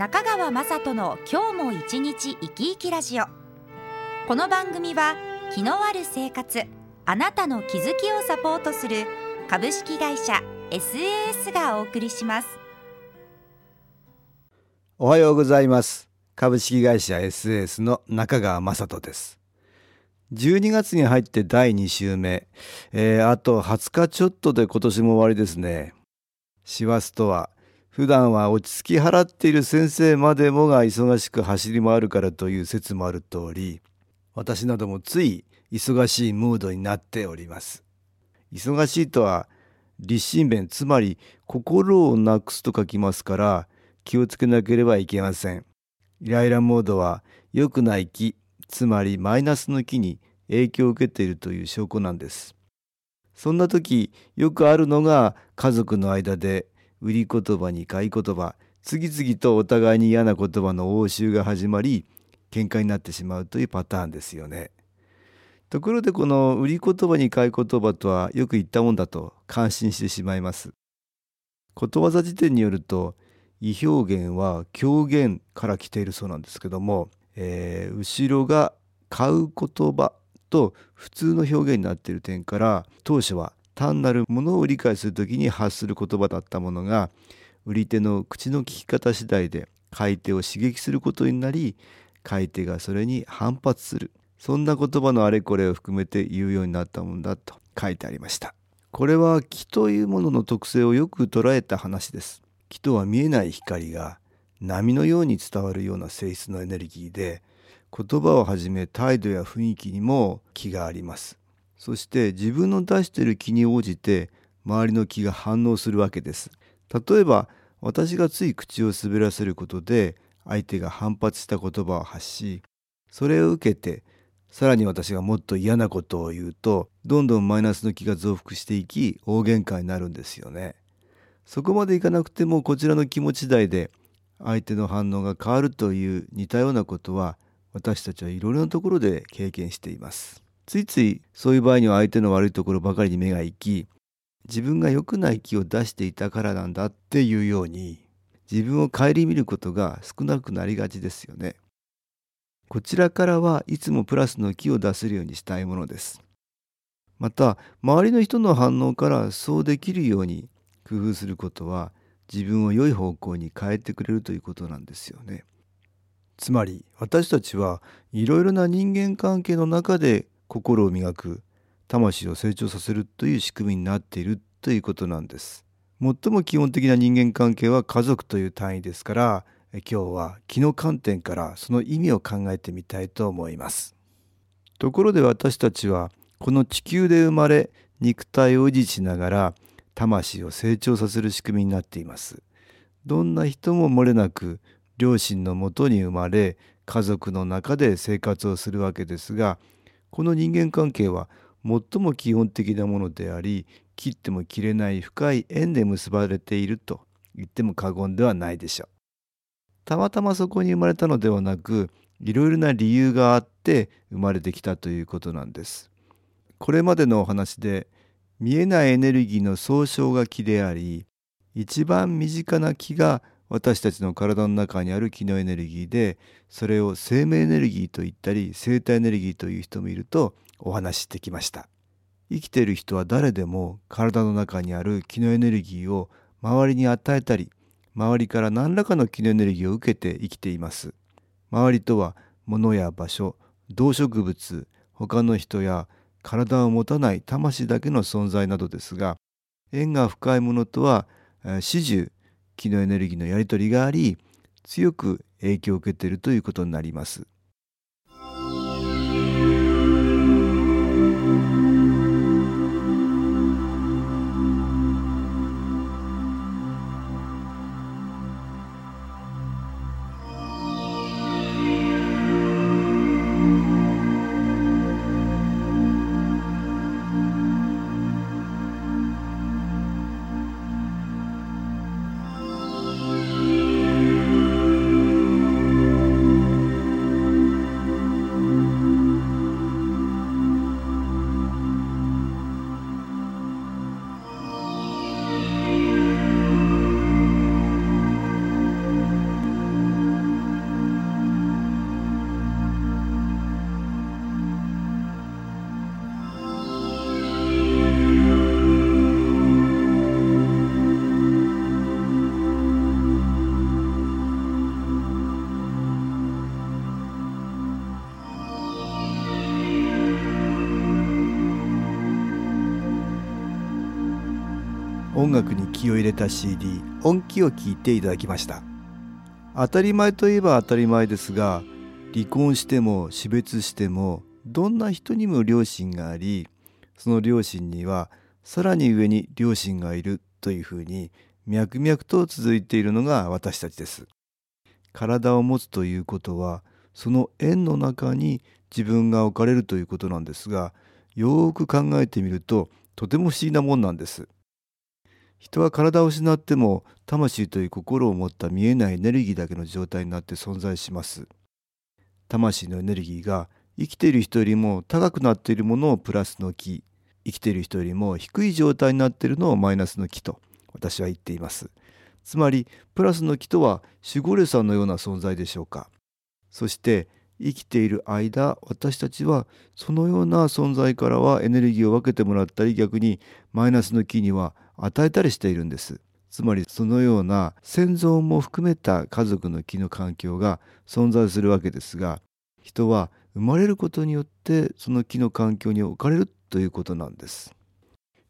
中川雅人の今日も一日生き生きラジオ。この番組は気のある生活あなたの気づきをサポートする株式会社 SAS がお送りします。おはようございます。株式会社 SAS の中川雅人です。12月に入って第2週目、えー、あと20日ちょっとで今年も終わりですね。師走とは普段は落ち着き払っている先生までもが忙しく走り回るからという説もある通り私などもつい忙しいムードになっております。忙しいとは立身弁つまり心をなくすと書きますから気をつけなければいけません。イライラモードは良くない気つまりマイナスの気に影響を受けているという証拠なんです。そんな時よくあるのが家族の間で売り言葉に買い言葉次々とお互いに嫌な言葉の応酬が始まり喧嘩になってしまうというパターンですよね。ところでこの売り言葉に買い言葉とはよく言ったもんだと感心してしまいます。ことわざ辞典によると意表現は狂言から来ているそうなんですけども、えー、後ろが買う言葉と普通の表現になっている点から当初は単なるものを理解する時に発する言葉だったものが売り手の口の聞き方次第で買い手を刺激することになり買い手がそれに反発する。そんな言葉のあれこれを含めて言うようになったものだと書いてありました。これは気というものの特性をよく捉えた話です。気とは見えない光が波のように伝わるような性質のエネルギーで言葉をはじめ態度や雰囲気にも気があります。そして自分の出している気に応じて周りの気が反応するわけです。例えば私がつい口を滑らせることで相手が反発した言葉を発しそれを受けてさらに私がもっと嫌なことを言うとどんどんマイナスの気が増幅していき大喧嘩になるんですよね。そこまでいかなくてもこちらの気持ち次第で相手の反応が変わるという似たようなことは私たちはいろいろなところで経験しています。ついついそういう場合には相手の悪いところばかりに目が行き自分が良くない気を出していたからなんだっていうように自分を顧みることが少なくなりがちですよね。こちらからはいつもプラスの気を出せるようにしたいものです。また周りの人の反応からそうできるように工夫することは自分を良い方向に変えてくれるということなんですよね。つまり私たちはいろいろな人間関係の中で心を磨く魂を成長させるという仕組みになっているということなんです。最も基本的な人間関係は家族という単位ですから今日は気の観点からその意味を考えてみたいと思います。ところで私たちはこの地球で生まれ肉体を維持しながら魂を成長させる仕組みになっています。どんな人も漏れなく両親のもとに生まれ家族の中で生活をするわけですがこの人間関係は最も基本的なものであり切っても切れない深い縁で結ばれていると言っても過言ではないでしょう。たまたまそこに生まれたのではなくいろいろな理由があって生まれてきたということなんです。これまでのお話で見えないエネルギーの総称が気であり一番身近な気が私たちの体の中にある気のエネルギーでそれを生命エネルギーと言ったり生体エネルギーという人もいるとお話ししてきました。生きている人は誰でも体の中にある気のエネルギーを周りに与えたり周りから何らかの気のエネルギーを受けて生きています。周りとは物や場所動植物他の人や体を持たない魂だけの存在などですが縁が深いものとは始終気のエネルギーのやり取りがあり強く影響を受けているということになります。音楽に気を入れた CD 音気を聞いていただきました。当たり前といえば当たり前ですが離婚しても死別してもどんな人にも両親がありその両親にはさらに上に両親がいるというふうに脈々と続いているのが私たちです。体を持つということはその縁の中に自分が置かれるということなんですがよーく考えてみるととても不思議なもんなんです。人は体を失っても魂という心を持った見えないエネルギーだけの状態になって存在します。魂のエネルギーが生きている人よりも高くなっているものをプラスの木生きている人よりも低い状態になっているのをマイナスの木と私は言っています。つまりプラスの木とは守護霊さんのような存在でしょうか。そして生きている間私たちはそのような存在からはエネルギーを分けてもらったり逆にマイナスの木には与えたりしているんです。つまりそのような先祖も含めた家族の木の環境が存在するわけですが人は生まれることによってその木の環境に置かれるということなんです。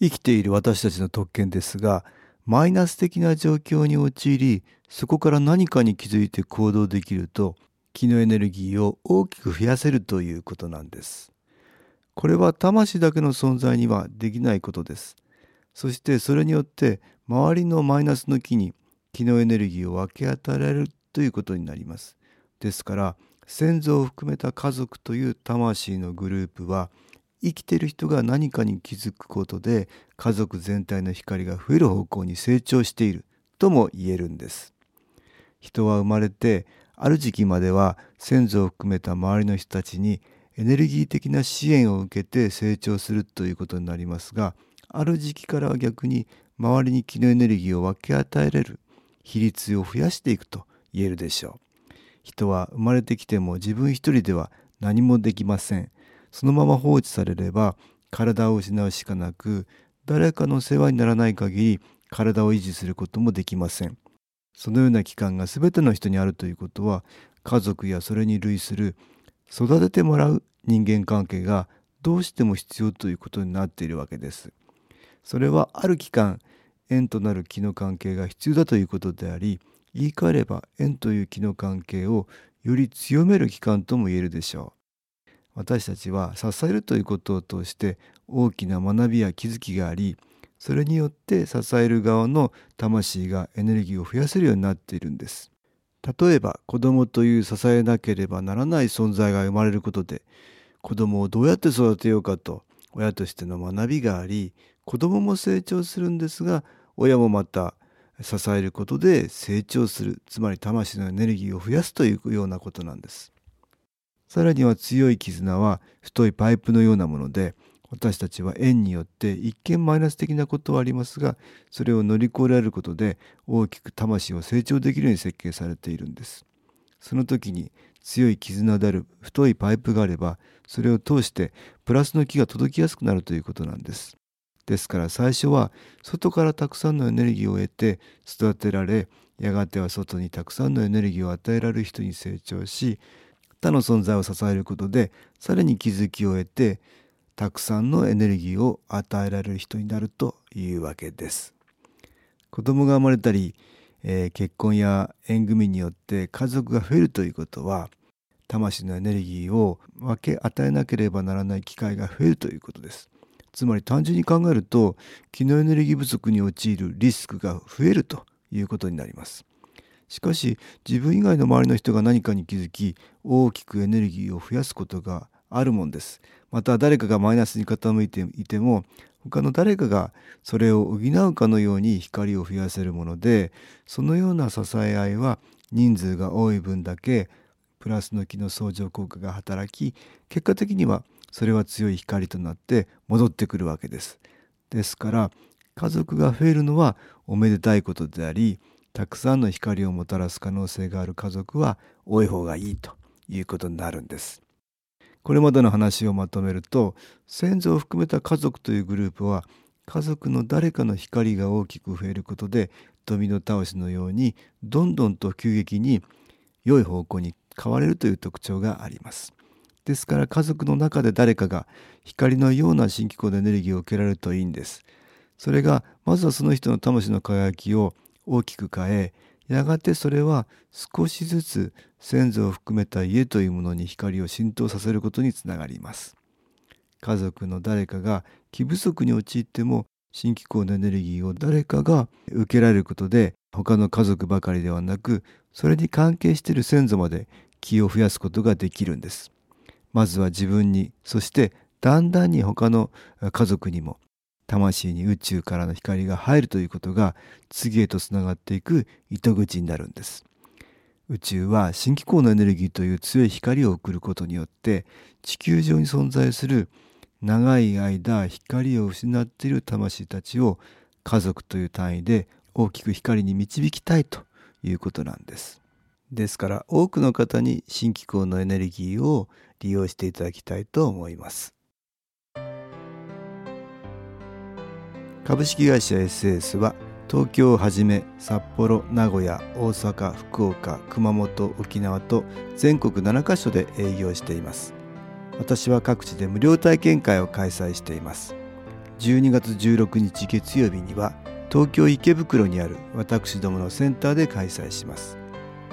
生きている私たちの特権ですがマイナス的な状況に陥りそこから何かに気づいて行動できると気のエネルギーを大きく増やせるということなんです。これは魂だけの存在にはできないことです。そしてそれによって周りのマイナスの気に気のエネルギーを分け与えられるということになります。ですから先祖を含めた家族という魂のグループは生きている人が何かに気づくことで家族全体の光が増える方向に成長しているとも言えるんです。人は生まれてある時期までは先祖を含めた周りの人たちにエネルギー的な支援を受けて成長するということになりますがある時期からは逆に周りに気のエネルギーを分け与えれる比率を増やしていくと言えるでしょう。人は生まれてきても自分一人では何もできません。そのまま放置されれば体を失うしかなく誰かの世話にならない限り体を維持することもできません。そのような期間が全ての人にあるということは家族やそれに類する育ててもらう人間関係がどうしても必要ということになっているわけです。それはある期間縁となる気の関係が必要だということであり言い換えれば縁という気の関係をより強める期間とも言えるでしょう。私たちは支えるということを通して大きな学びや気づきがありそれによって支える側の魂がエネルギーを増やせるようになっているんです。例えば子供という支えなければならない存在が生まれることで子供をどうやって育てようかと親としての学びがあり子供も成長するんですが親もまた支えることで成長するつまり魂のエネルギーを増やすというようなことなんです。さらには強い絆は太いパイプのようなもので私たちは縁によって一見マイナス的なことはありますがそれを乗り越えられることで大きく魂を成長できるように設計されているんです。その時に強い絆である太いパイプがあればそれを通してプラスの木が届きやすくなるということなんです。ですから最初は外からたくさんのエネルギーを得て育てられやがては外にたくさんのエネルギーを与えられる人に成長し他の存在を支えることでさらに気づきを得てたくさんのエネルギーを与えられる人になるというわけです。子供が生まれたり、えー、結婚や縁組によって家族が増えるということは魂のエネルギーを分け与えなければならない機会が増えるということです。つまり単純に考えると気のエネルギー不足に陥るリスクが増えるということになります。しかし自分以外の周りの人が何かに気づき大きくエネルギーを増やすことがあるもんですまた誰かがマイナスに傾いていても他の誰かがそれを補うかのように光を増やせるものでそのような支え合いは人数が多い分だけプラスの気の相乗効果が働き結果的にはそれは強い光となって戻ってくるわけです。ですから家族が増えるのはおめでたいことでありたくさんの光をもたらす可能性がある家族は多い方がいいということになるんです。これまでの話をまとめると先祖を含めた家族というグループは家族の誰かの光が大きく増えることでドミノ倒しのようにどんどんと急激に良い方向に変われるという特徴があります。ですから家族の中で誰かが光のような新機構のエネルギーを受けられるといいんです。それがまずはその人の魂の輝きを大きく変えやがてそれは少しずつ先祖を含めた家というものに光を浸透させることにつながります家族の誰かが気不足に陥っても新機構のエネルギーを誰かが受けられることで他の家族ばかりではなくそれに関係している先祖まで気を増やすことができるんですまずは自分にそしてだんだんに他の家族にも魂に宇宙からの光が入るということが次へとつながっていく糸口になるんです。宇宙は新機構のエネルギーという強い光を送ることによって地球上に存在する長い間光を失っている魂たちを家族という単位で大きく光に導きたいということなんです。ですから多くの方に新機構のエネルギーを利用していただきたいと思います。株式会社 SS は東京をはじめ札幌名古屋大阪福岡熊本沖縄と全国7カ所で営業しています。私は各地で無料体験会を開催しています。12月16日月曜日には東京池袋にある私どものセンターで開催します。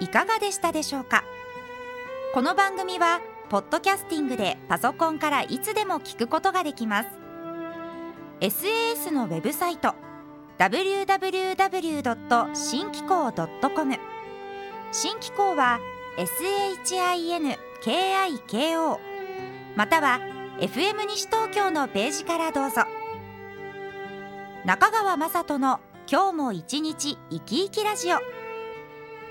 いかがでしたでしょうか？この番組はポッドキャスティングでパソコンからいつでも聞くことができます。SAS のウェブサイト www. 新機構 .com 新機構は SHINKIKO または FM 西東京のページからどうぞ。中川雅人の今日も一日生き生きラジオ。